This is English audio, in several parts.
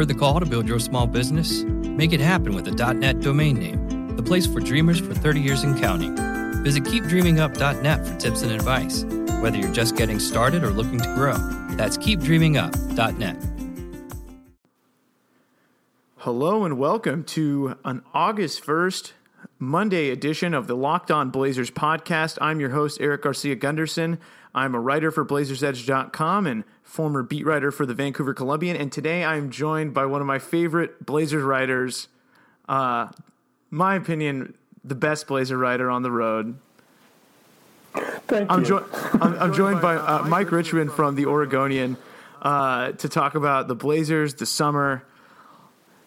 Heard the call to build your small business? Make it happen with a .net domain name, the place for dreamers for 30 years and counting. Visit keepdreamingup.net for tips and advice, whether you're just getting started or looking to grow. That's keepdreamingup.net. Hello and welcome to an August 1st Monday edition of the Locked On Blazers podcast. I'm your host, Eric Garcia Gundersen. I'm a writer for BlazersEdge.com and former beat writer for the Vancouver Columbian. And today I'm joined by one of my favorite Blazers writers, uh, my opinion, the best Blazer writer on the road. Thank I'm, you. jo- I'm, I'm joined by uh, Mike Richman from the Oregonian uh, to talk about the Blazers, the summer,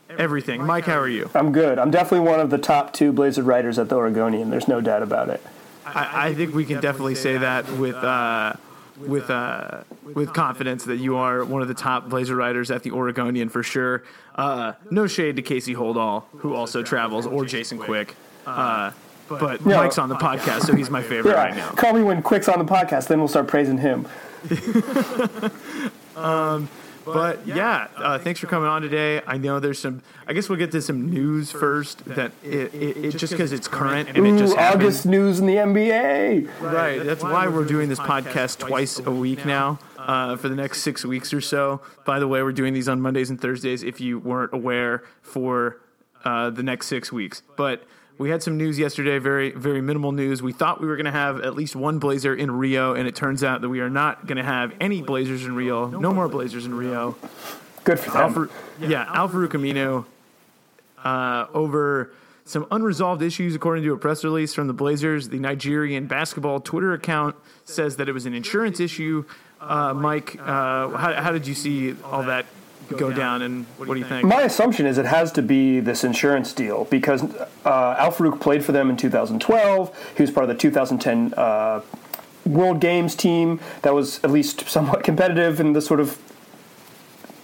everything. Mike, how are you? I'm good. I'm definitely one of the top two Blazer writers at the Oregonian. There's no doubt about it. I, I think we can definitely say that with uh, with uh, with confidence that you are one of the top Blazer riders at the Oregonian for sure. Uh, no shade to Casey Holdahl, who also travels, or Jason Quick. Uh, but No. Mike's on the podcast, so he's my favorite Yeah, right now. call me when Quick's on the podcast, then we'll start praising him. But yeah, uh, thanks for coming on today. I know there's some. I guess we'll get to some news first. That it, it, it just because it's current and it just happened. August news in the NBA. Right. That's why we're doing this podcast twice a week now uh, for the next six weeks or so. By the way, we're doing these on Mondays and Thursdays if you weren't aware for uh, the next six weeks. But we had some news yesterday, very, very minimal news. We thought we were going to have at least one Blazer in Rio, and it turns out that we are not going to have any Blazers in Rio. No more Blazers in Rio. Good for them. Alfred, yeah, Al Camino uh, over some unresolved issues, according to a press release from the Blazers. The Nigerian basketball Twitter account says that it was an insurance issue. Uh, Mike, uh, how, how did you see all that go down, and what do you think? My assumption is it has to be this insurance deal because uh, Al-Farouq played for them in 2012. He was part of the 2010 uh, World Games team that was at least somewhat competitive in the sort of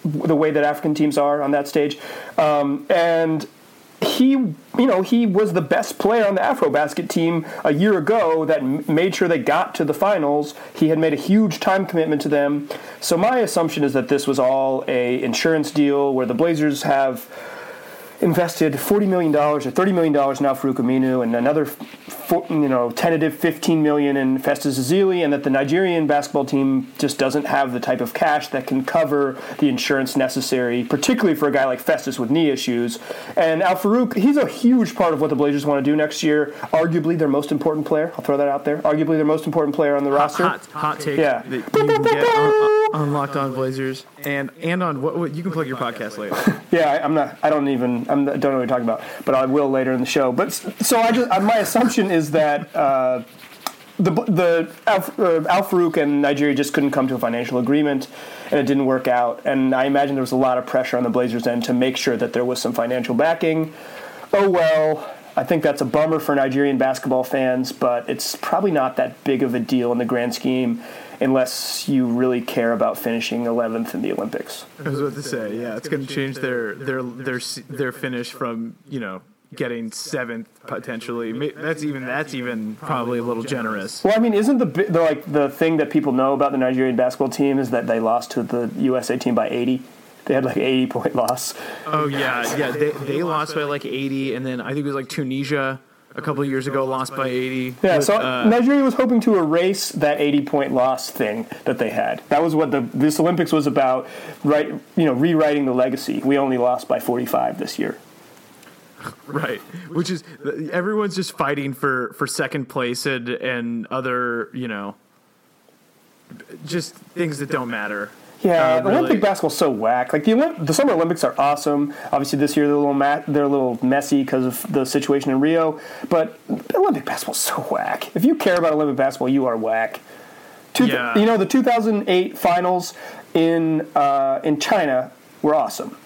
the way that African teams are on that stage. Um, and he, you know, he was the best player on the AfroBasket team a year ago that m- made sure they got to the finals. He had made a huge time commitment to them. So my assumption is that this was all a insurance deal where the Blazers have invested $40 million or $30 million now for Aminu and another fo- you know, tentative 15 million in Festus Ezeli, and that the Nigerian basketball team just doesn't have the type of cash that can cover the insurance necessary, particularly for a guy like Festus with knee issues. And Al-Farouq, he's a huge part of what the Blazers want to do next year. Arguably their most important player. I'll throw that out there. Arguably their most important player on the roster. Hot, hot take Yeah. On, Locked On Blazers and and on what, what you can plug your podcast later. Yeah, I, I'm not. I don't even. I'm, don't know what you're talking about, but I will later in the show. But so I just. My assumption is that uh, the the Al, uh, Al-Farouq and Nigeria just couldn't come to a financial agreement, and it didn't work out. And I imagine there was a lot of pressure on the Blazers' end to make sure that there was some financial backing. Oh well. I think that's a bummer for Nigerian basketball fans, but it's probably not that big of a deal in the grand scheme unless you really care about finishing 11th in the Olympics. I was about to say, yeah, it's going to change their their their their finish from you know getting seventh potentially. That's even that's even probably a little generous. Well, I mean, isn't the, the like the thing that people know about the Nigerian basketball team is that they lost to the USA team by 80? They had like 80 point loss. Oh yeah, yeah. They they lost by like eighty, and then I think it was like Tunisia a couple of years ago lost by eighty. Yeah, with, so uh, Nigeria was hoping to erase that 80 point loss thing that they had. That was what the this Olympics was about, right? You know, rewriting the legacy. We only lost by 45 this year. right, which is everyone's just fighting for for second place and and other you know just things that don't matter. Yeah, Uh, the really. Olympic basketball's so whack. Like the Olymp- the Summer Olympics are awesome. Obviously, this year they're a little ma- they're a little messy because of the situation in Rio. But Olympic basketball's so whack. If you care about Olympic basketball, you are whack. Two, Yeah. You know the 2008 finals in uh, in China were awesome.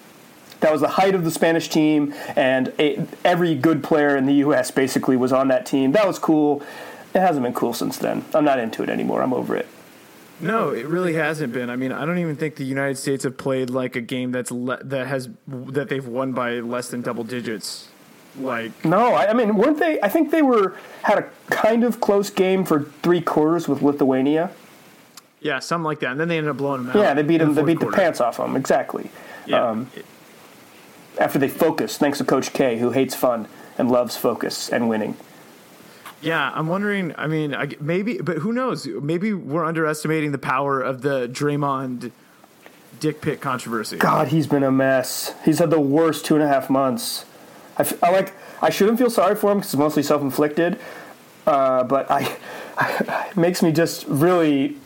That was the height of the Spanish team, and a, every good player in the U.S. basically was on that team. That was cool. It hasn't been cool since then. I'm not into it anymore. I'm over it. No, it really hasn't been. I mean, I don't even think the United States have played like a game that's le- that has that they've won by less than double digits. Like No, I, I mean, weren't they? I think they were had a kind of close game for three quarters with Lithuania. yeah, something like that. And then they ended up blowing them out. Yeah, they beat them. They fourth beat the pants off them. Exactly. Yeah. Um, after they focus, thanks to Coach K, who hates fun and loves focus and winning. Yeah, I'm wondering. I mean, I, maybe, but who knows? Maybe we're underestimating the power of the Draymond dick pic controversy. God, he's been a mess. He's had the worst two and a half months. I, f- I like. I shouldn't feel sorry for him because it's mostly self inflicted. Uh, but I, I, it makes me just really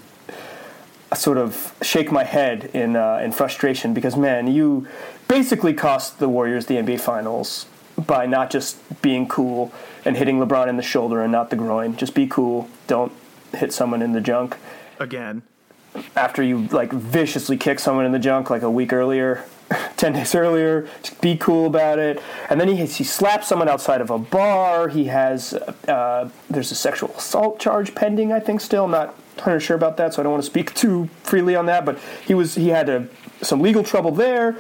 sort of shake my head in uh, in frustration because man, you basically cost the Warriors the NBA Finals by not just being cool and hitting LeBron in the shoulder and not the groin. Just be cool. Don't hit someone in the junk. Again. After you like viciously kick someone in the junk like a week earlier, ten days earlier, just be cool about it. And then he he slaps someone outside of a bar. He has uh, there's a sexual assault charge pending. I think still I'm not 100 sure about that, so I don't want to speak too freely on that. But he was he had a, some legal trouble there.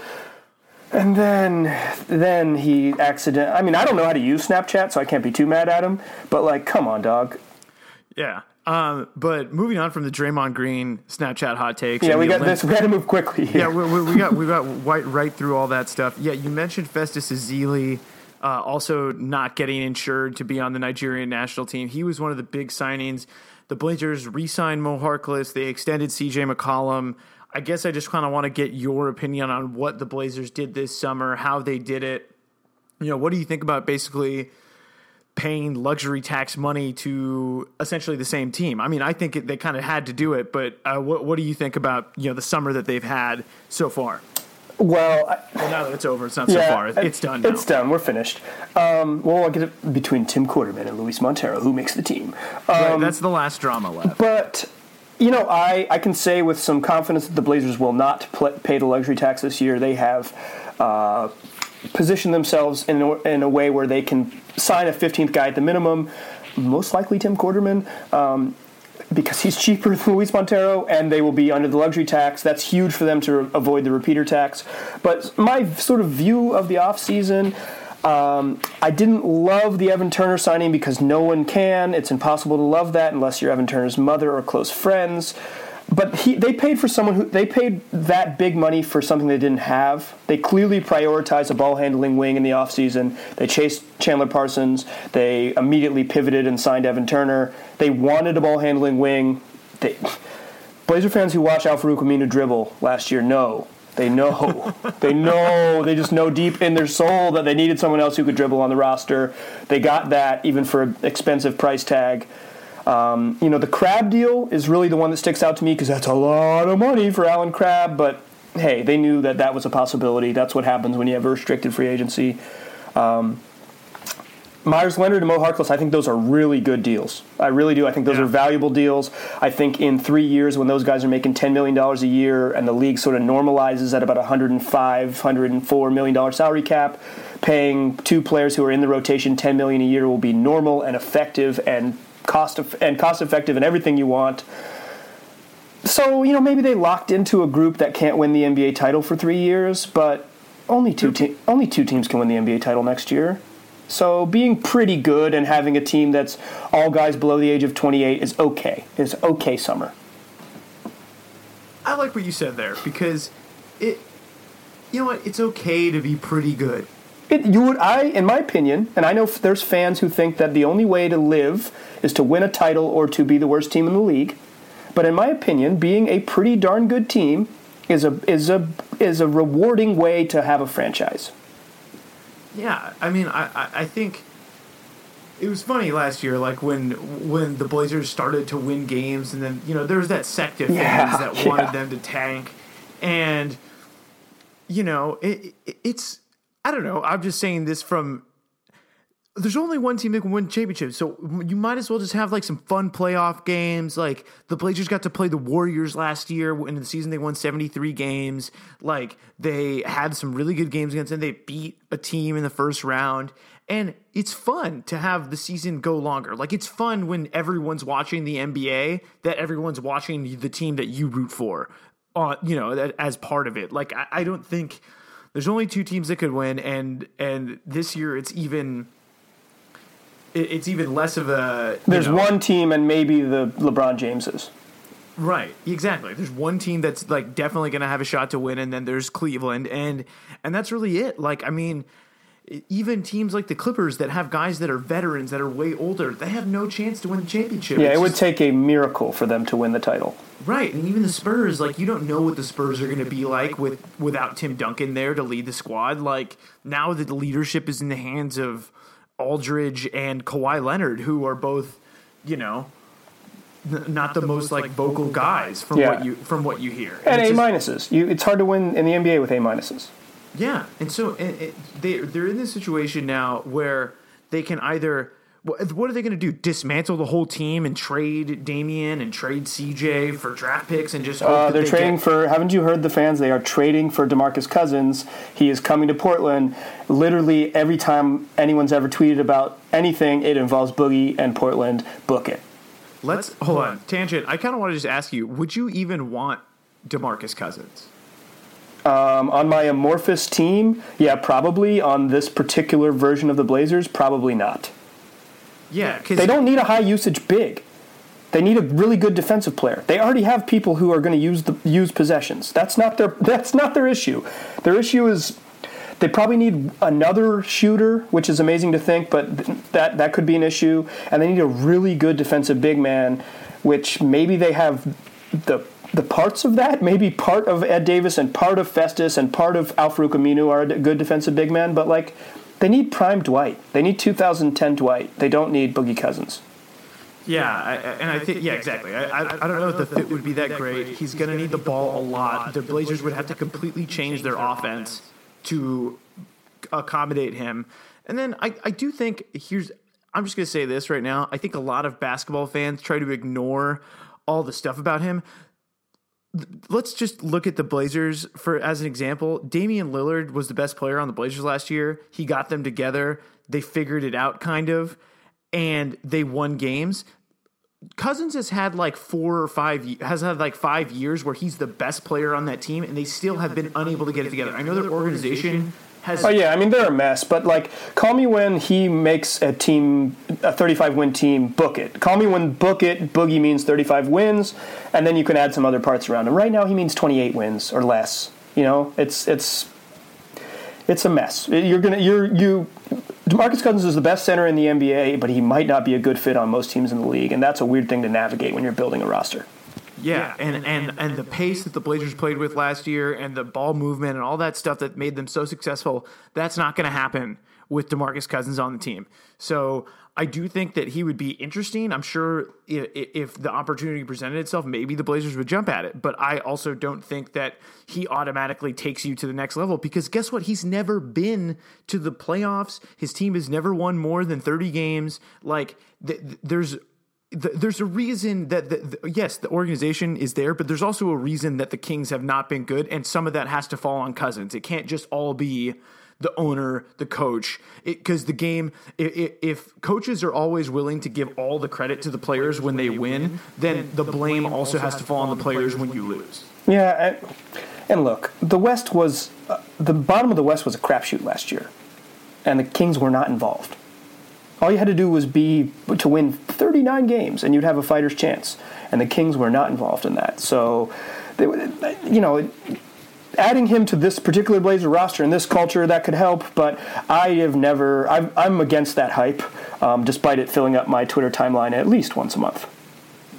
And then, then he accident. I mean, I don't know how to use Snapchat, so I can't be too mad at him. But like, come on, dog. Yeah. Um, but moving on from the Draymond Green Snapchat hot takes. Yeah, we got Olymp- this. We got to move quickly. Here. Yeah, we, we, we got we got right, right through all that stuff. Yeah, you mentioned Festus Ezeli, uh, also not getting insured to be on the Nigerian national team. He was one of the big signings. The Blazers re-signed Mo Harkless. They extended C.J. McCollum. I guess I just kind of want to get your opinion on what the Blazers did this summer, how they did it. You know, what do you think about basically paying luxury tax money to essentially the same team? I mean, I think it, they kind of had to do it, but uh, what, what do you think about you know the summer that they've had so far? Well, I, Well, now that it's over, it's not so far. It's done. Now. It's done. We're finished. Um, well, I'll get it between Tim Quarterman and Luis Montero, who makes the team. Right, Um, that's the last drama left. But you know, I, I can say with some confidence that the Blazers will not pl- pay the luxury tax this year. They have uh, positioned themselves in a, in a way where they can sign a 15th guy at the minimum, most likely Tim Quarterman. Um, because he's cheaper than Luis Montero, and they will be under the luxury tax. That's huge for them to avoid the repeater tax. But my sort of view of the offseason, um, I didn't love the Evan Turner signing because no one can. It's impossible to love that unless you're Evan Turner's mother or close friends. But he, they paid for someone who they paid that big money for something they didn't have. They clearly prioritized a ball handling wing in the offseason. They chased Chandler Parsons. They immediately pivoted and signed Evan Turner. They wanted a ball handling wing. They, Blazer fans who watched Al-Farouq Aminu dribble last year know. They know. they know. They just know deep in their soul that they needed someone else who could dribble on the roster. They got that even for an expensive price tag. Um, you know, the Crabbe deal is really the one that sticks out to me because that's a lot of money for Allen Crabbe. But hey, they knew that that was a possibility. That's what happens when you have a restricted free agency. Um, Meyers Leonard and Mo Harkless, I think those are really good deals. I really do. I think those Yeah. are valuable deals. I think in three years, when those guys are making $10 million a year and the league sort of normalizes at about $105, 104 million dollar salary cap, paying two players who are in the rotation 10 million a year will be normal and effective and cost of, and cost effective and everything you want. So you know maybe they locked into a group that can't win the NBA title for three years, but only two te- only two teams can win the NBA title next year. So being pretty good and having a team that's all guys below the age of 28 is okay. Is okay summer. I like what you said there because it. You know what? It's okay to be pretty good. It, you would, I, in my opinion, and I know f- there's fans who think that the only way to live is to win a title or to be the worst team in the league. But in my opinion, being a pretty darn good team is a is a is a rewarding way to have a franchise. Yeah, I mean, I, I, I think it was funny last year, like when when the Blazers started to win games, and then you know there was that sect of fans Yeah, that wanted yeah. them to tank, and you know it, it, it's I don't know. I'm just saying this from. There's only one team that can win championships, so you might as well just have like some fun playoff games. Like the Blazers got to play the Warriors last year. In the season, they won 73 games. Like they had some really good games against them. They beat a team in the first round, and it's fun to have the season go longer. Like it's fun when everyone's watching the NBA that everyone's watching the team that you root for. Uh, you know, as part of it. Like I, I don't think there's only two teams that could win, and and this year it's even it's even less of a. There's know- one team and maybe the LeBron Jameses. Right, exactly. There's one team that's like definitely going to have a shot to win, and then there's Cleveland, and and that's really it. Like, I mean, even teams like the Clippers that have guys that are veterans that are way older, they have no chance to win the championship. Yeah, It's it would just- take a miracle for them to win the title. right, and even the Spurs, like you don't know what the Spurs are going to be like with without Tim Duncan there to lead the squad. Like now that the leadership is in the hands of Aldridge and Kawhi Leonard, who are both, you know. n- Not the most like vocal guys from Yeah. what you from what you hear, And it's A minuses. You, it's hard to win in the NBA with A minuses. Yeah, and so and it, they they're in this situation now where they can either what what are they going to do? Dismantle the whole team and trade Damian and trade CJ for draft picks and just hope Uh, they're they trading get, for. Haven't you heard the fans? They are trading for Demarcus Cousins. He is coming to Portland. Literally every time anyone's ever tweeted about anything, it involves Boogie and Portland. Book it. Let's hold on tangent. I kind of want to just ask you: Would you even want Demarcus Cousins? Um, on my amorphous team, yeah, probably. On this particular version of the Blazers, probably not. Yeah, They don't need a high usage big. They need a really good defensive player. They already have people who are going to use the use possessions. That's not their that's not their issue. Their issue is they probably need another shooter, which is amazing to think, but th- that that could be an issue. And they need a really good defensive big man, which maybe they have the the parts of that. Maybe part of Ed Davis and part of Festus and part of Al-Farouq Aminu are good defensive big man, but like they need prime Dwight. They need 2010 Dwight. They don't need Boogie Cousins. Yeah, I, I- and I think yeah, exactly. I, I, I don't know if the fit would be that great. He's going to need the ball a lot. The Blazers would have to completely change their offense to accommodate him. And then I, I do think here's I'm just going to say this right now. I think a lot of basketball fans try to ignore all the stuff about him. Let's just look at the Blazers for as an example. Damian Lillard was the best player on the Blazers last year. He got them together. They figured it out kind of and they won games. Cousins has had like four or five has had like five years where he's the best player on that team, and they still have been unable to get it together. I know their organization has. Oh yeah, I mean they're a mess, but like call me when he makes a team a 35 win team book it. Call me when book it boogie means 35 wins and then you can add some other parts around him. Right now he means 28 wins or less. You know, it's it's it's a mess. You're to you're you DeMarcus Cousins is the best center in the NBA, but he might not be a good fit on most teams in the league, and that's a weird thing to navigate when you're building a roster. Yeah, and, and and the pace that the Blazers played with last year, and the ball movement, and all that stuff that made them so successful, that's not going to happen with Demarcus Cousins on the team. So I do think that he would be interesting. I'm sure if, if the opportunity presented itself, maybe the Blazers would jump at it. But I also don't think that he automatically takes you to the next level because guess what? He's never been to the playoffs. His team has never won more than 30 games. Like th- th- there's th- there's a reason that the, the, yes, the organization is there, but there's also a reason that the Kings have not been good, and some of that has to fall on Cousins. It can't just all be the owner, the coach, because the game. If, if coaches are always willing to give all the credit to the players when they win, then the blame also has to fall on the players when you lose. Yeah, and, and look, the West was uh, the bottom of the West was a crapshoot last year, and the Kings were not involved. All you had to do was be to win 39 games, and you'd have a fighter's chance. And the Kings were not involved in that. So, they, you know, adding him to this particular Blazer roster and this culture that could help. But I have never. I'm, I'm against that hype, um, despite it filling up my Twitter timeline at least once a month.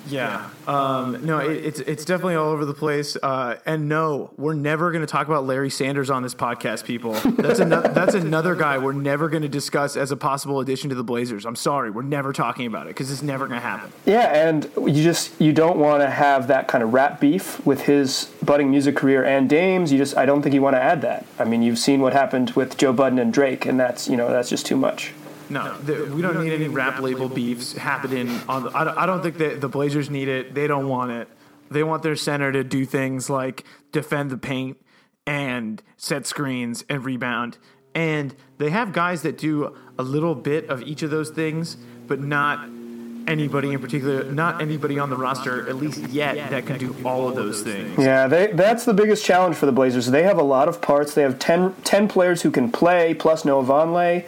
Yeah. Um, no, it, it's it's definitely all over the place. Uh, and no, we're never going to talk about Larry Sanders on this podcast, people. That's another that's another guy we're never going to discuss as a possible addition to the Blazers. I'm sorry, we're never talking about it because it's never going to happen. Yeah, and you just you don't want to have that kind of rap beef with his budding music career and Dames. You just I don't think you want to add that. I mean, you've seen what happened with Joe Budden and Drake, and that's you know that's just too much. No, the, we don't need any rap label beefs happening on. The, I, don't, I don't think that the Blazers need it. They don't want it. They want their center to do things like defend the paint and set screens and rebound. And they have guys that do a little bit of each of those things, but not anybody in particular, not anybody on the roster, at least yet, that can do all of those things. Yeah, they, that's the biggest challenge for the Blazers. They have a lot of parts. They have 10, 10 players who can play, plus Noah Vonleh,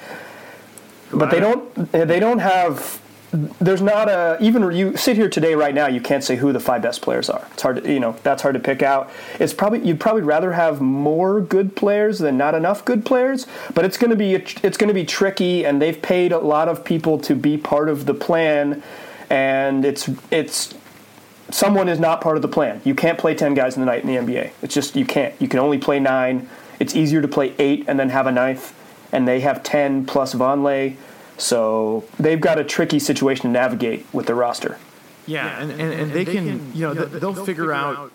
but they don't. Eh, they don't have there's not a even you sit here today right now you can't say who the five best players are. It's hard to you know that's hard to pick out. It's probably you'd probably rather have more good players than not enough good players but it's going to be it's going to be tricky and they've paid a lot of people to be part of the plan and it's it's someone is not part of the plan. You can't play 10 guys in the night in the NBA it's just you can't. You can only play 9 it's easier to play 8 and then have a ninth and they have 10 plus Vonleh so they've got a tricky situation to navigate with their roster. Yeah, and, and, and, and they, they, can, you know, they'll, they'll figure out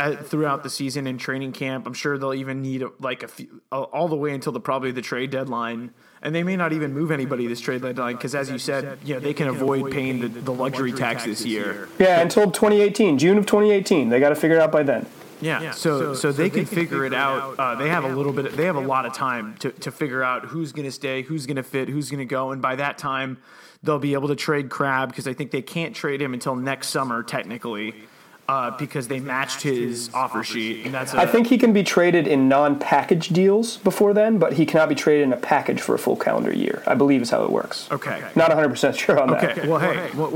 at, throughout the season in training camp. I'm sure they'll even need a, like a few, all the way until the probably the trade deadline, and they may not even move anybody this trade deadline because, as you said, you know, they can avoid paying the, the luxury tax this year. Yeah, until 2018, June of 2018, they got to figure it out by then. Yeah, yeah. So, so, so they, they can, can figure it out. Uh, they have a little bit. They have a lot of time to to figure out who's going to stay, who's going to fit, who's going to go, and by that time, they'll be able to trade Crabbe because I think they can't trade him until next summer technically uh, because they matched his offer sheet. And that's a, I think he can be traded in non-package deals before then, but he cannot be traded in a package for a full calendar year. I believe is how it works. Okay. Not 100 percent sure on okay. that. Okay. Well, hey, well,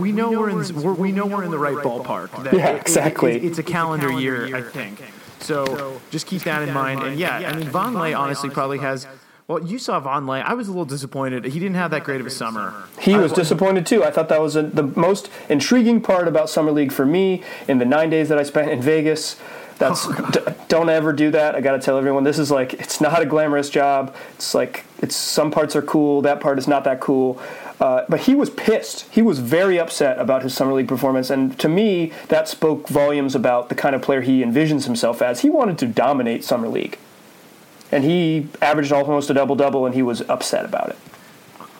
we know we're in we're, we know we're in the right ballpark. yeah, exactly. It, it, it's a calendar year, I think. So just keep that in mind. And yeah, I mean, Vonleh honestly probably has well, you saw Vonleh. I was a little disappointed. He didn't have that great of a summer. He was disappointed too. I thought that was a, the most intriguing part about summer league for me in the nine days that I spent in Vegas. That's oh, d- don't ever do that. I got to tell everyone this is like it's not a glamorous job. It's like it's some parts are cool, that part is not that cool. Uh, but he was pissed. He was very upset about his summer league performance, and to me, that spoke volumes about the kind of player he envisions himself as. He wanted to dominate summer league and he averaged almost a double double, and he was upset about it.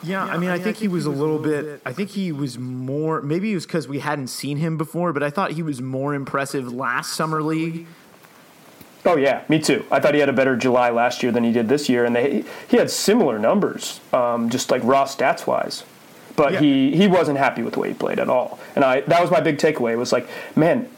Yeah, I mean, I think he was a little bit. I think he was more. Maybe it was because we hadn't seen him before, but I thought he was more impressive last summer league. Oh yeah, me too. I thought he had a better July last year than he did this year, and they he had similar numbers, um, just like raw stats wise. But yeah. he he wasn't happy with the way he played at all, and I that was my big takeaway. Was like, man,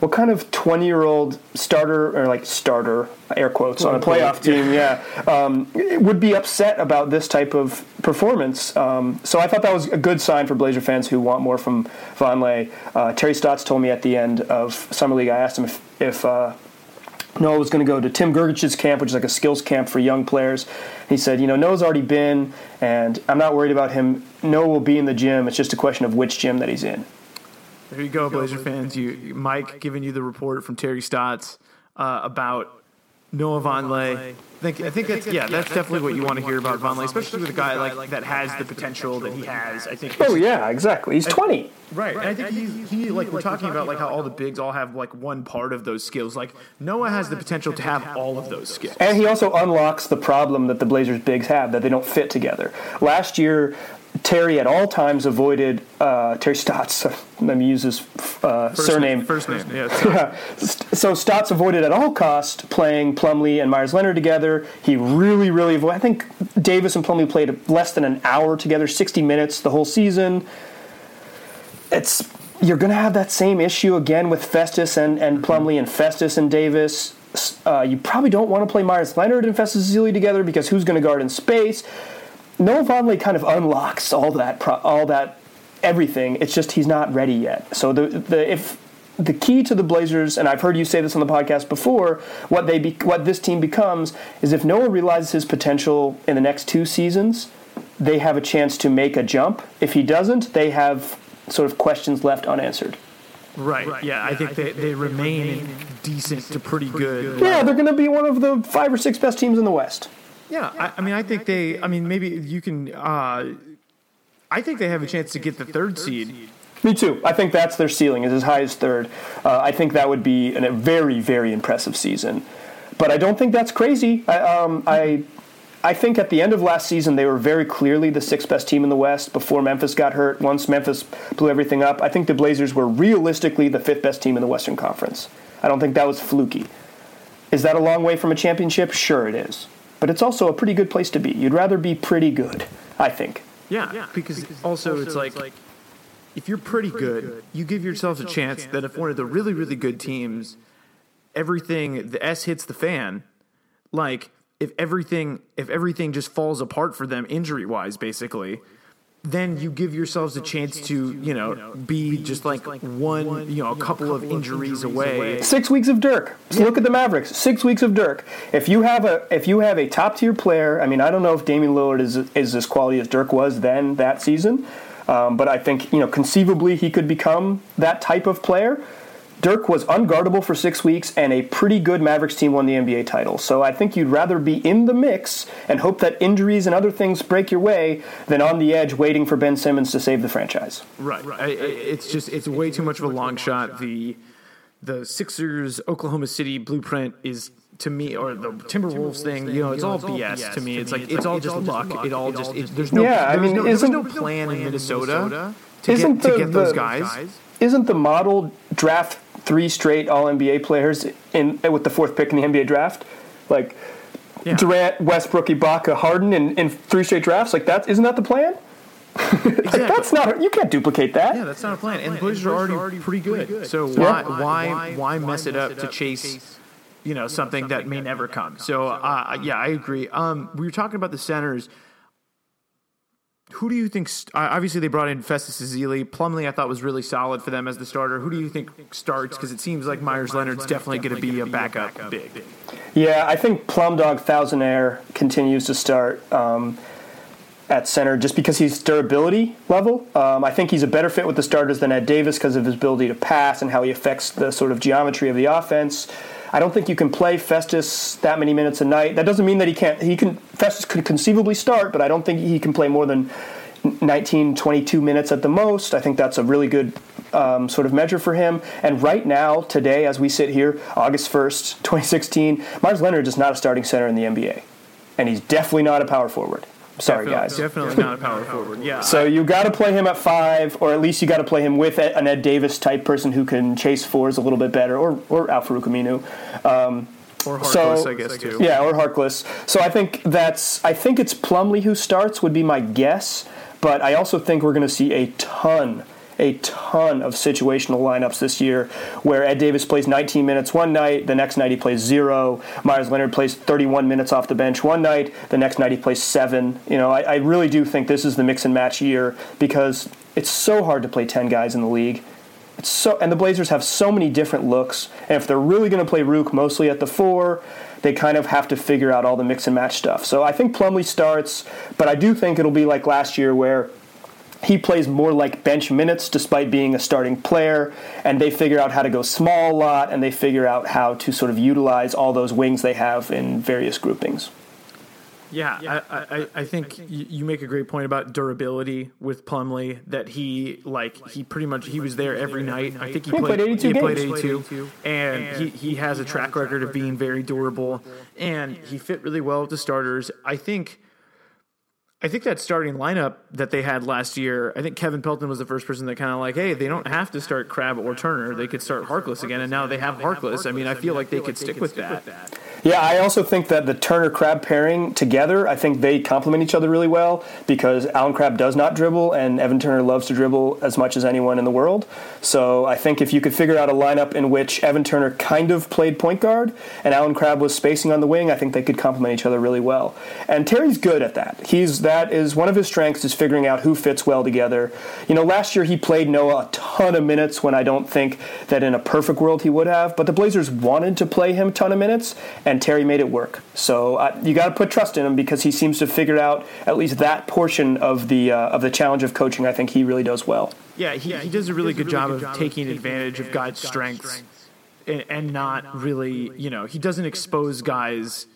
what kind of 20 year old starter or like starter air quotes on a playoff team yeah um, would be upset about this type of performance um, so i thought that was a good sign for blazer fans who want more from vonleh uh, terry stotts told me at the end of summer league i asked him if, if uh, Noah was going to go to Tim Grgurich's camp, which is like a skills camp for young players. He said, you know, Noah's already been, and I'm not worried about him. Noah will be in the gym. It's just a question of which gym that he's in. There you go, Blazer fans. You, Mike, giving you the report from Terry Stotts uh, about Noah Vonleh. I think, I think that's yeah, that's definitely what you want to hear about Vonleh, especially with a guy like that has the potential that he has. I think. Oh yeah, exactly. He's twenty. Right. And I think he, he like we're talking about like how all the bigs all have like one part of those skills. Like Noah has the potential to have all of those skills. And he also unlocks the problem that the Blazers bigs have that they don't fit together. Last year, Terry at all times avoided uh, Terry Stotts. Let me use his uh, first surname. Name, first name, yeah. yeah. So Stotts avoided at all cost playing Plumlee and Meyers Leonard together. He really, really avoided. I think Davis and Plumlee played less than an hour together, 60 minutes the whole season. It's you're going to have that same issue again with Festus and, and mm-hmm. Plumlee and Festus and Davis. Uh, you probably don't want to play Meyers Leonard and Festus Ezeli together because who's going to guard in space? Noah Vonleh kind of unlocks all that, all that, everything. It's just he's not ready yet. So the the if the key to the Blazers, and I've heard you say this on the podcast before, what they be, what this team becomes is if Noah realizes his potential in the next two seasons, they have a chance to make a jump. If he doesn't, they have sort of questions left unanswered. Right. right. Yeah, I think they, they remain decent to pretty good. Yeah, they're going to be one of the five or six best teams in the West. Yeah, I, I, mean, I think they. I mean, maybe you can. Uh, I think they have a chance to get the third seed. Me too. I think that's their ceiling is as high as third. Uh, I think that would be an, a very, very impressive season. But I don't think that's crazy. I, um, I, I think at the end of last season they were very clearly the sixth best team in the West before Memphis got hurt. Once Memphis blew everything up, I think the Blazers were realistically the fifth best team in the Western Conference. I don't think that was fluky. Is that a long way from a championship? Sure, it is but it's also a pretty good place to be. You'd rather be pretty good, I think. Yeah, yeah because, because also, also it's, like, it's like if you're pretty, pretty good, good, you give yourself a chance that if one of the really, really good teams, everything the S hits the fan, like if everything if everything just falls apart for them injury wise, basically, then you give yourselves a chance to, you know, be just like one, you know, a couple of injuries away. Six weeks of Dirk. So look at the Mavericks. Six weeks of Dirk. If you have a if you have a top tier player, I mean, I don't know if Damian Lillard is is as quality as Dirk was then that season, um, but I think you know conceivably he could become that type of player. Dirk was unguardable for six weeks, and a pretty good Mavericks team won the NBA title. So I think you'd rather be in the mix and hope that injuries and other things break your way than on the edge waiting for Ben Simmons to save the franchise. Right. I, I, it's just it's way too much of a long shot. The the Sixers Oklahoma City blueprint is to me, or the Timberwolves thing, you know, it's all BS to me. It's like it's all just luck. It all just it, there's no Yeah, I mean, no, there's isn't- no plan in Minnesota to Isn't get, to get those the- guys. Isn't the model draft three straight All NBA players in with the fourth pick in the NBA draft, like Yeah. Durant, Westbrook, Ibaka, Harden in, in three straight drafts? Like that isn't that the plan? Like, that's not you can't duplicate that. Yeah, that's not a plan. And the Blazers are already pretty good. So why why why mess it up to chase you know something that may never come? So uh, yeah, I agree. Um, we were talking about the centers. Who do you think? St- obviously, they brought in Festus Ezeli. Plumlee, I thought was really solid for them as the starter. Who do you think starts? Because it seems like Meyers Leonard's definitely going to be a backup big. Yeah, I think Plum Dog Thousand continues to start um, at center just because he's durability level. Um, I think he's a better fit with the starters than Ed Davis because of his ability to pass and how he affects the sort of geometry of the offense. I don't think you can play Festus that many minutes a night. That doesn't mean that he can't. He can. Festus could conceivably start, but I don't think he can play more than 19, 22 minutes at the most. I think that's a really good um, sort of measure for him. And right now, today, as we sit here, August 1st, 2016, Meyers Leonard is not a starting center in the NBA. And he's definitely not a power forward. Sorry, Definitely- guys. Definitely not a power forward. Yeah. So you got to play him at five, or at least you got to play him with an Ed Davis type person who can chase fours a little bit better, or or Al-Farouq Aminu. Um, or so- Harkless, I guess too. Yeah, or Harkless. So I think that's I think it's Plumlee who starts would be my guess, but I also think we're going to see a ton a ton of situational lineups this year where Ed Davis plays 19 minutes one night, the next night he plays 0, Meyers Leonard plays 31 minutes off the bench one night, the next night he plays 7. You know, I, I really do think this is the mix and match year because it's so hard to play 10 guys in the league. It's so and the Blazers have so many different looks, and if they're really going to play Rook mostly at the four, they kind of have to figure out all the mix and match stuff. So I think Plumlee starts, but I do think it'll be like last year where he plays more like bench minutes despite being a starting player, and they figure out how to go small a lot, and they figure out how to sort of utilize all those wings they have in various groupings. Yeah, I, I, I think y- you make a great point about durability with Plumlee. That he like he pretty much he was there every night. I think he, He played 82 he played games. 82, and he, he has a track record of being very durable, and he fit really well with the starters. I think. I think that starting lineup that they had last year, I think Kevin Pelton was the first person that kind of like, hey, they don't have to start Crabbe or Turner. They could start Harkless again, and now they have Harkless. I mean, I feel like they could stick with that. Yeah, I also think that the Turner Crabbe pairing together, I think they complement each other really well because Allen Crabbe does not dribble and Evan Turner loves to dribble as much as anyone in the world. So I think if you could figure out a lineup in which Evan Turner kind of played point guard and Allen Crabbe was spacing on the wing, I think they could complement each other really well. And Terry's good at that. He's that is one of his strengths is figuring out who fits well together. You know, last year he played Noah a ton of minutes when I don't think that in a perfect world he would have, but the Blazers wanted to play him a ton of minutes and Terry made it work. So uh, you got to put trust in him because he seems to figure out at least that portion of the uh, of the challenge of coaching. I think he really does well. Yeah, he, he does a really good job of taking advantage of guys' strengths and, and not really, you know, he doesn't expose guys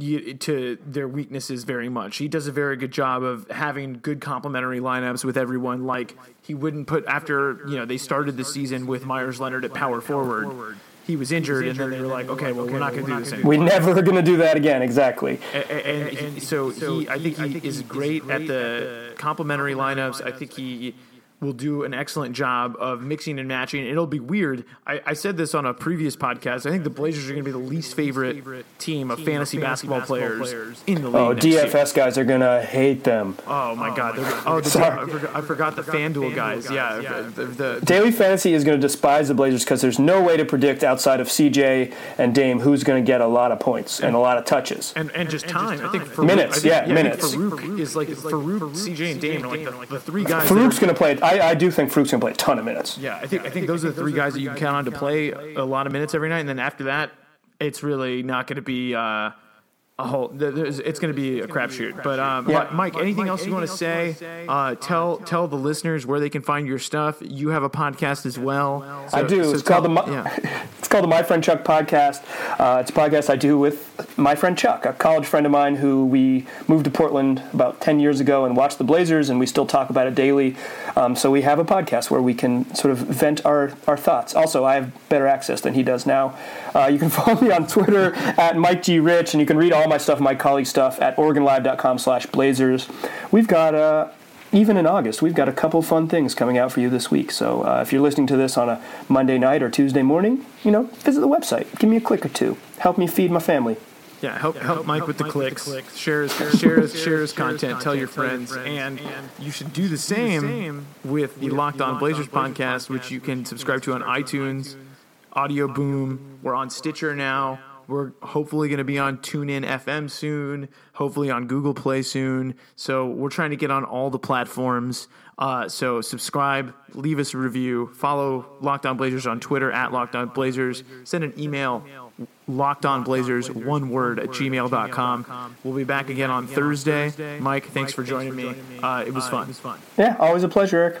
to their weaknesses very much. He does a very good job of having good complementary lineups with everyone. Like he wouldn't put after you know they started the season with Meyers Leonard at power forward. He was injured, and then they were like, okay, well, we're not going to do this anymore. We're never are going to do that again. Exactly. And, and, and so he, I think he is great at the complementary lineups. I think he will do an excellent job of mixing and matching. It'll be weird. I, I said this on a previous podcast. I think the Blazers are going to be the least favorite team of fantasy basketball players in the oh, league. Oh, next year. DFS guys are gonna hate them. Oh my oh, God! They're- Oh, the, Sorry. I, forgot, I forgot the FanDuel guys. Yeah, the, the, Daily Fantasy is going to despise the Blazers because there's no way to predict outside of CJ and Dame who's going to get a lot of points and a lot of touches. and, and just time. I think Farouq, Minutes, I think, yeah, I think minutes. Farouq is like Farouq, CJ, and Dame are like the, the three guys. that Farouq's going to play. I, I do think Farouq's going to play a ton of minutes. Yeah, I think I think those are the three guys that you can count on to play a lot of minutes every night, and then after that, it's really not going to be uh, a whole. there's- It's going to be a crapshoot. But um, Yeah. Mike, anything else you want to say? Uh, tell tell the listeners where they can find your stuff. You have a podcast as well. I do. so it's called the tell- My, yeah. it's called the My Friend Chuck podcast. Uh, it's a podcast I do with my friend Chuck, a college friend of mine who we moved to Portland about ten years ago and watched the Blazers, and we still talk about it daily. Um, so we have a podcast where we can sort of vent our, our thoughts. Also, I have better access than he does now. Uh, you can follow me on Twitter at Mike G Rich, and you can read all my stuff, my colleague stuff, at OregonLive.com slash Blazers. We've got. Uh, even in August, we've got a couple fun things coming out for you this week. So uh, if you're listening to this on a Monday night or Tuesday morning, you know, visit the website. Give me a click or two. Help me feed my family. Yeah, help help Mike with the clicks. Share his share his share his content. Tell your friends, and you should do the same with the Locked On Blazers podcast, which you can subscribe to on iTunes, Audio Boom. We're on Stitcher now. We're hopefully going to be on TuneIn FM soon. Hopefully on Google Play soon. So we're trying to get on all the platforms. Uh, so subscribe, leave us a review, follow Locked On Blazers on Twitter at Locked On Blazers. Send an email locked on blazers one word at gmail.com we'll be back again on thursday mike thanks for joining me uh, it was fun Yeah, always a pleasure, Eric.